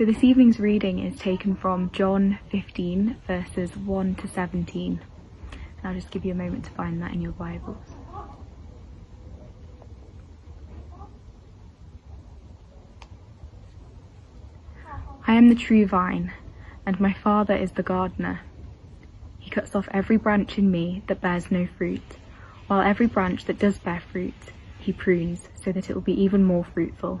So this evening's reading is taken from John 15, verses 1 to 17. And I'll just give you a moment to find that in your Bibles. I am the true vine, and my Father is the gardener. He cuts off every branch in me that bears no fruit, while every branch that does bear fruit, he prunes so that it will be even more fruitful.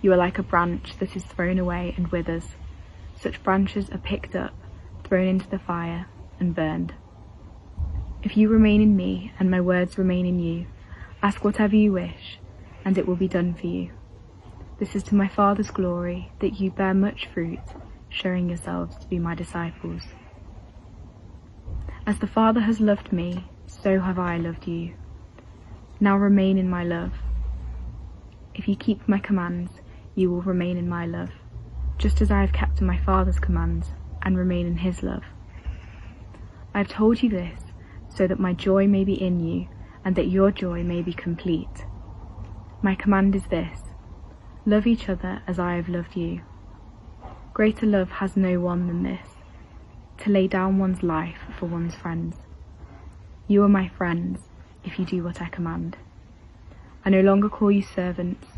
you are like a branch that is thrown away and withers. Such branches are picked up, thrown into the fire, and burned. If you remain in me, and my words remain in you, ask whatever you wish, and it will be done for you. This is to my Father's glory, that you bear much fruit, showing yourselves to be my disciples. As the Father has loved me, so have I loved you. Now remain in my love. If you keep my commands, you will remain in my love, just as I have kept in my Father's commands and remain in his love. I have told you this so that my joy may be in you and that your joy may be complete. My command is this love each other as I have loved you. Greater love has no one than this to lay down one's life for one's friends. You are my friends if you do what I command. I no longer call you servants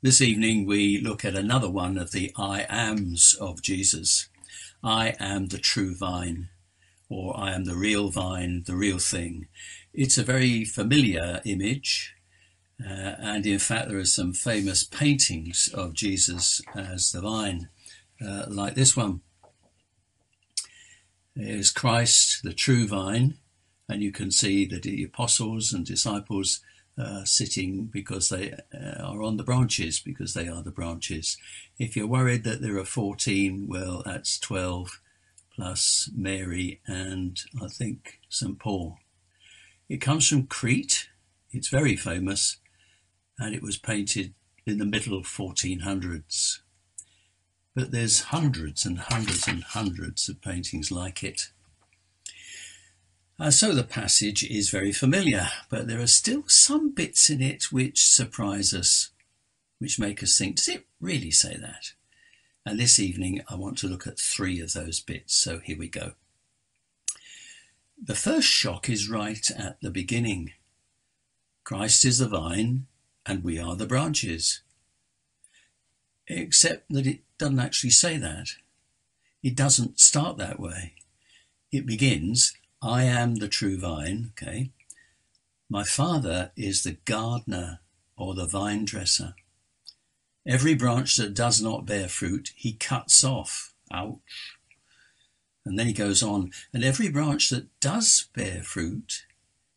This evening we look at another one of the I ams of Jesus. I am the true vine, or I am the real vine, the real thing. It's a very familiar image, uh, and in fact, there are some famous paintings of Jesus as the vine, uh, like this one. There's Christ, the true vine, and you can see that the apostles and disciples uh, sitting because they uh, are on the branches because they are the branches. If you're worried that there are 14, well, that's 12 plus Mary and I think St. Paul. It comes from Crete. It's very famous and it was painted in the middle 1400s. But there's hundreds and hundreds and hundreds of paintings like it. Uh, so the passage is very familiar, but there are still some bits in it which surprise us, which make us think, does it really say that? And this evening I want to look at three of those bits, so here we go. The first shock is right at the beginning. Christ is the vine, and we are the branches. Except that it doesn't actually say that. It doesn't start that way. It begins, I am the true vine, okay? My father is the gardener or the vine dresser. Every branch that does not bear fruit, he cuts off. Ouch. And then he goes on, and every branch that does bear fruit,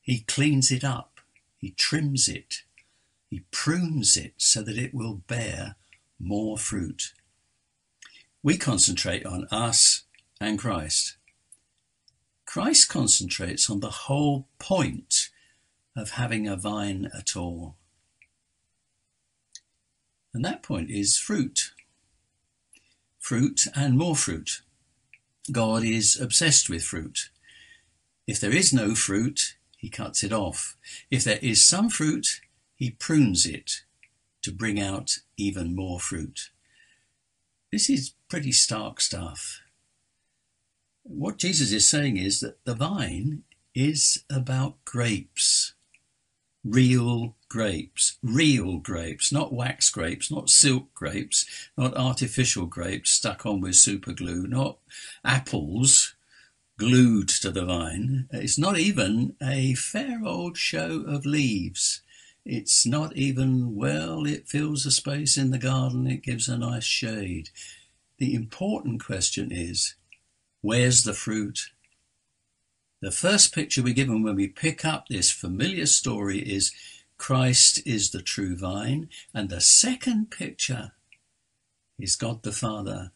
he cleans it up, he trims it, he prunes it so that it will bear more fruit. We concentrate on us and Christ. Christ concentrates on the whole point of having a vine at all. And that point is fruit. Fruit and more fruit. God is obsessed with fruit. If there is no fruit, he cuts it off. If there is some fruit, he prunes it to bring out even more fruit. This is pretty stark stuff. What Jesus is saying is that the vine is about grapes, real grapes, real grapes, not wax grapes, not silk grapes, not artificial grapes stuck on with super glue, not apples glued to the vine. It's not even a fair old show of leaves. It's not even, well, it fills a space in the garden, it gives a nice shade. The important question is, where's the fruit? The first picture we're given when we pick up this familiar story is Christ is the true vine, and the second picture is God the Father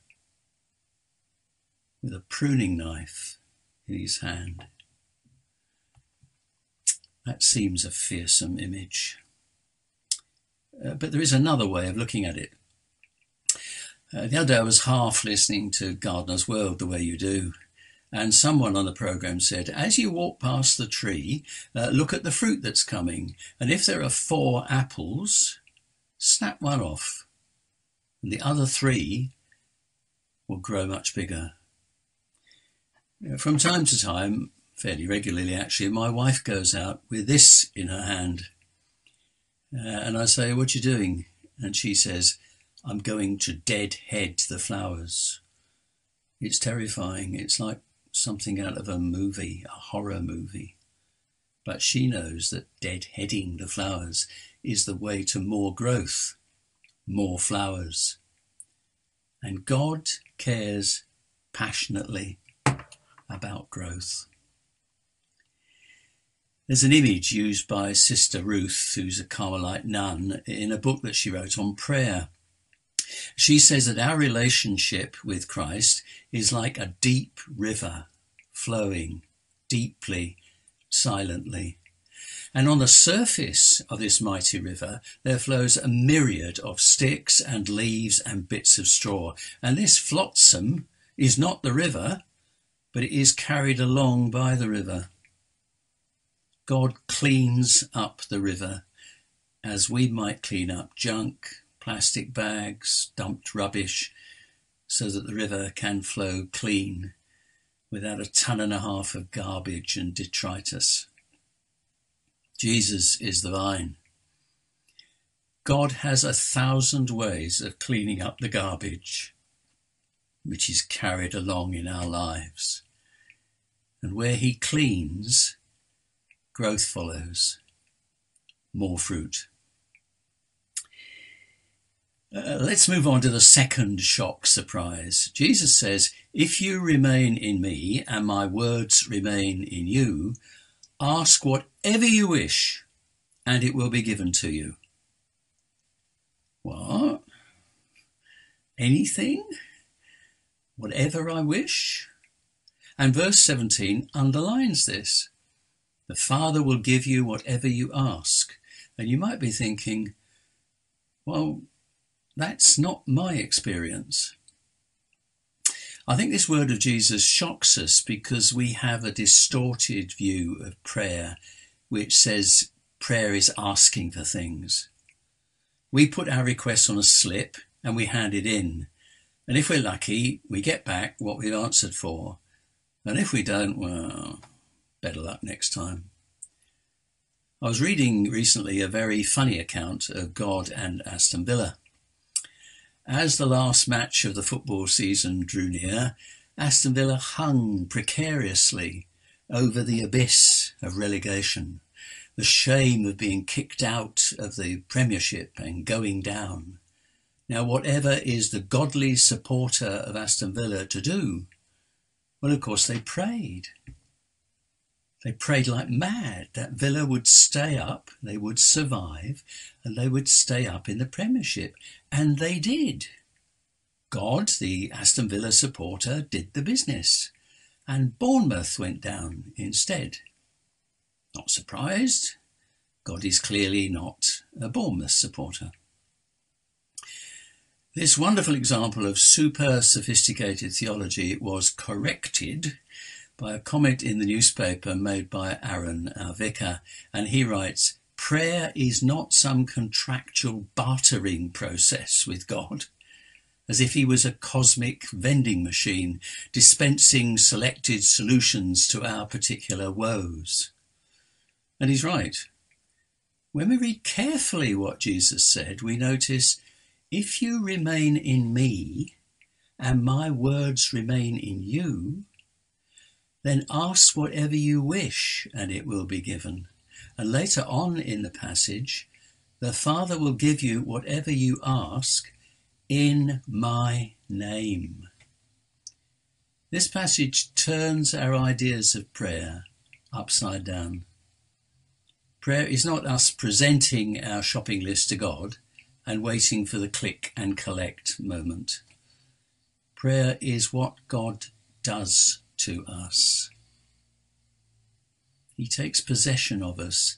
with a pruning knife in his hand. That seems a fearsome image. Uh, but there is another way of looking at it. Uh, the other day I was half listening to Gardener's World the way you do, and someone on the program said, as you walk past the tree, uh, look at the fruit that's coming, and if there are four apples, snap one off, and the other three will grow much bigger. From time to time, fairly regularly actually, my wife goes out with this in her hand. Uh, and I say, What you doing? And she says, I'm going to deadhead the flowers. It's terrifying. It's like something out of a movie, a horror movie. But she knows that deadheading the flowers is the way to more growth, more flowers. And God cares passionately about growth. There's an image used by Sister Ruth, who's a Carmelite nun, in a book that she wrote on prayer. She says that our relationship with Christ is like a deep river flowing deeply, silently. And on the surface of this mighty river, there flows a myriad of sticks and leaves and bits of straw. And this flotsam is not the river, but it is carried along by the river. God cleans up the river as we might clean up junk, plastic bags, dumped rubbish, so that the river can flow clean without a ton and a half of garbage and detritus. Jesus is the vine. God has a thousand ways of cleaning up the garbage which is carried along in our lives. And where he cleans, growth follows, more fruit. Uh, let's move on to the second shock surprise. Jesus says, If you remain in me and my words remain in you, ask whatever you wish and it will be given to you. What? Anything? Whatever I wish? And verse 17 underlines this. The Father will give you whatever you ask. And you might be thinking, well, that's not my experience. I think this word of Jesus shocks us because we have a distorted view of prayer, which says prayer is asking for things. We put our requests on a slip and we hand it in. And if we're lucky, we get back what we've answered for. And if we don't, well, better luck next time. I was reading recently a very funny account of God and Aston Villa. As the last match of the football season drew near, Aston Villa hung precariously over the abyss of relegation, the shame of being kicked out of the Premiership and going down. Now, whatever is the godly supporter of Aston Villa to do? Well, of course, they prayed. They prayed like mad that Villa would stay up, they would survive, and they would stay up in the Premiership. And they did. God, the Aston Villa supporter, did the business. And Bournemouth went down instead. Not surprised. God is clearly not a Bournemouth supporter. This wonderful example of super sophisticated theology was corrected by a comment in the newspaper made by Aaron, our vicar, and he writes, Prayer is not some contractual bartering process with God, as if he was a cosmic vending machine dispensing selected solutions to our particular woes. And he's right. When we read carefully what Jesus said, we notice if you remain in me and my words remain in you, then ask whatever you wish, and it will be given. And later on in the passage, the Father will give you whatever you ask in my name. This passage turns our ideas of prayer upside down. Prayer is not us presenting our shopping list to God and waiting for the click and collect moment. Prayer is what God does to us. He takes possession of us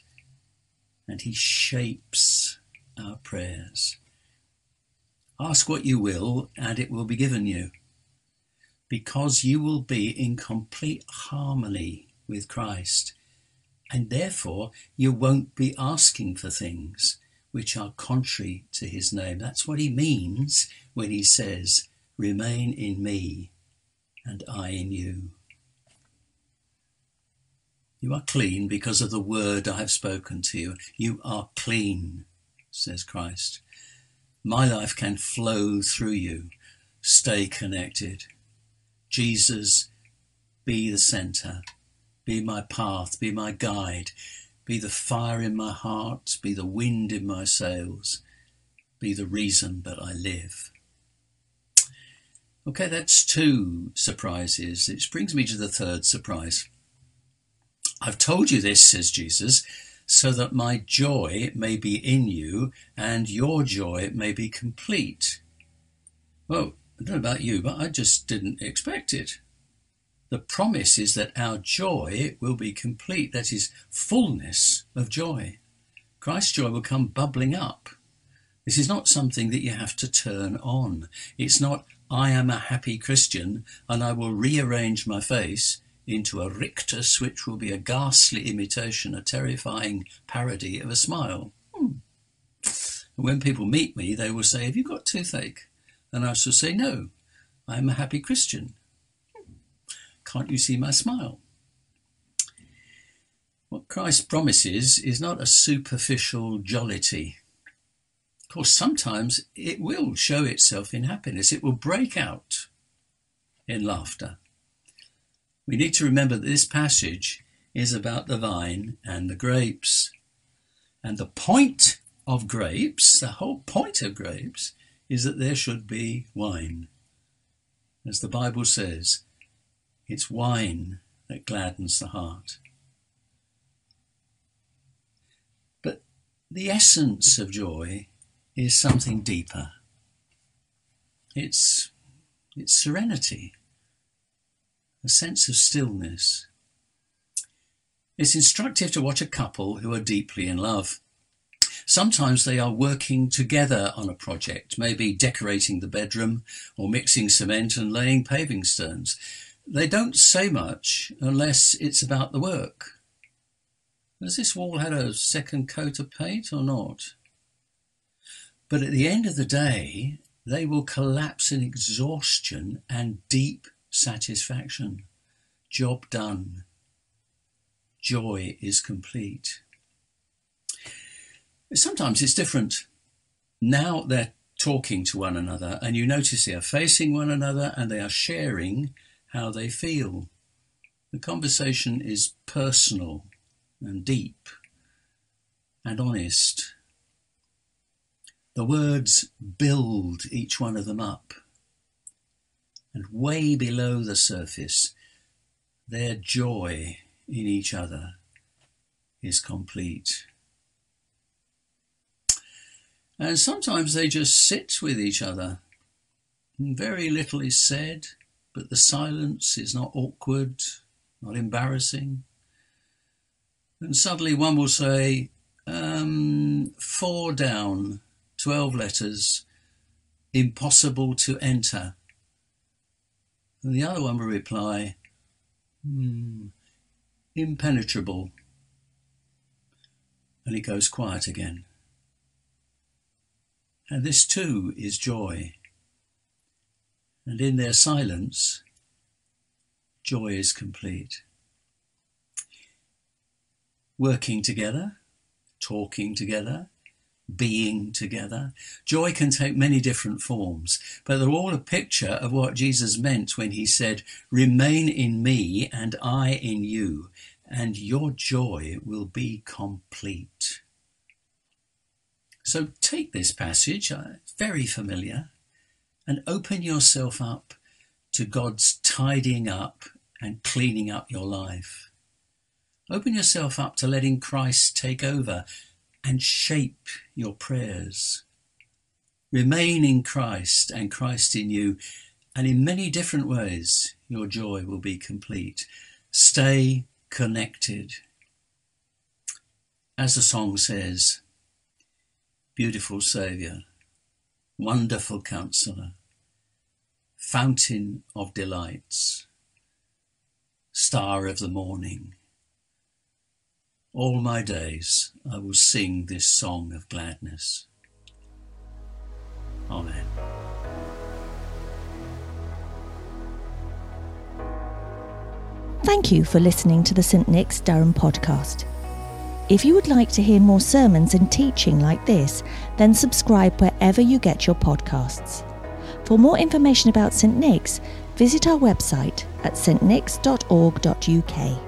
and he shapes our prayers. Ask what you will, and it will be given you, because you will be in complete harmony with Christ, and therefore you won't be asking for things which are contrary to his name. That's what he means when he says, Remain in me and I in you. You are clean because of the word I have spoken to you. You are clean, says Christ. My life can flow through you. Stay connected. Jesus, be the center. Be my path. Be my guide. Be the fire in my heart. Be the wind in my sails. Be the reason that I live. Okay, that's two surprises. It brings me to the third surprise. I've told you this, says Jesus, so that my joy may be in you and your joy may be complete. Well, I don't know about you, but I just didn't expect it. The promise is that our joy will be complete, that is, fullness of joy. Christ's joy will come bubbling up. This is not something that you have to turn on. It's not, I am a happy Christian and I will rearrange my face into a rictus, which will be a ghastly imitation, a terrifying parody of a smile. Hmm. When people meet me, they will say, Have you got toothache? And I shall say, No, I am a happy Christian. Can't you see my smile? What Christ promises is not a superficial jollity. Of course, sometimes it will show itself in happiness. It will break out in laughter. We need to remember that this passage is about the vine and the grapes. And the point of grapes, the whole point of grapes, is that there should be wine. As the Bible says, it's wine that gladdens the heart. But the essence of joy is something deeper. It's, it's serenity a sense of stillness. It's instructive to watch a couple who are deeply in love. Sometimes they are working together on a project, maybe decorating the bedroom or mixing cement and laying paving stones. They don't say much unless it's about the work. Has this wall had a second coat of paint or not? But at the end of the day, they will collapse in exhaustion and deep satisfaction. Job done. Joy is complete. Sometimes it's different. Now they're talking to one another, and you notice they are facing one another and they are sharing how they feel. The conversation is personal and deep and honest. The words build each one of them up and way below the surface, their joy in each other is complete. And sometimes they just sit with each other. Very little is said, but the silence is not awkward, not embarrassing. And suddenly one will say, um, four down, 12 letters, impossible to enter. And the other one will reply, hmm, impenetrable. And it goes quiet again. And this too is joy. And in their silence, joy is complete. Working together, talking together, being together. Joy can take many different forms, but they're all a picture of what Jesus meant when he said, Remain in me and I in you, and your joy will be complete. So take this passage, uh, very familiar, and open yourself up to God's tidying up and cleaning up your life. Open yourself up to letting Christ take over and shape your prayers. Remain in Christ and Christ in you, and in many different ways your joy will be complete. Stay connected. As the song says, Beautiful Saviour, wonderful Counselor, Fountain of Delights, Star of the Morning, all my days I will sing this song of gladness. Amen. Thank you for listening to the St Nick's Durham podcast. If you would like to hear more sermons and teaching like this, then subscribe wherever you get your podcasts. For more information about St Nick's, visit our website at stnicks.org.uk.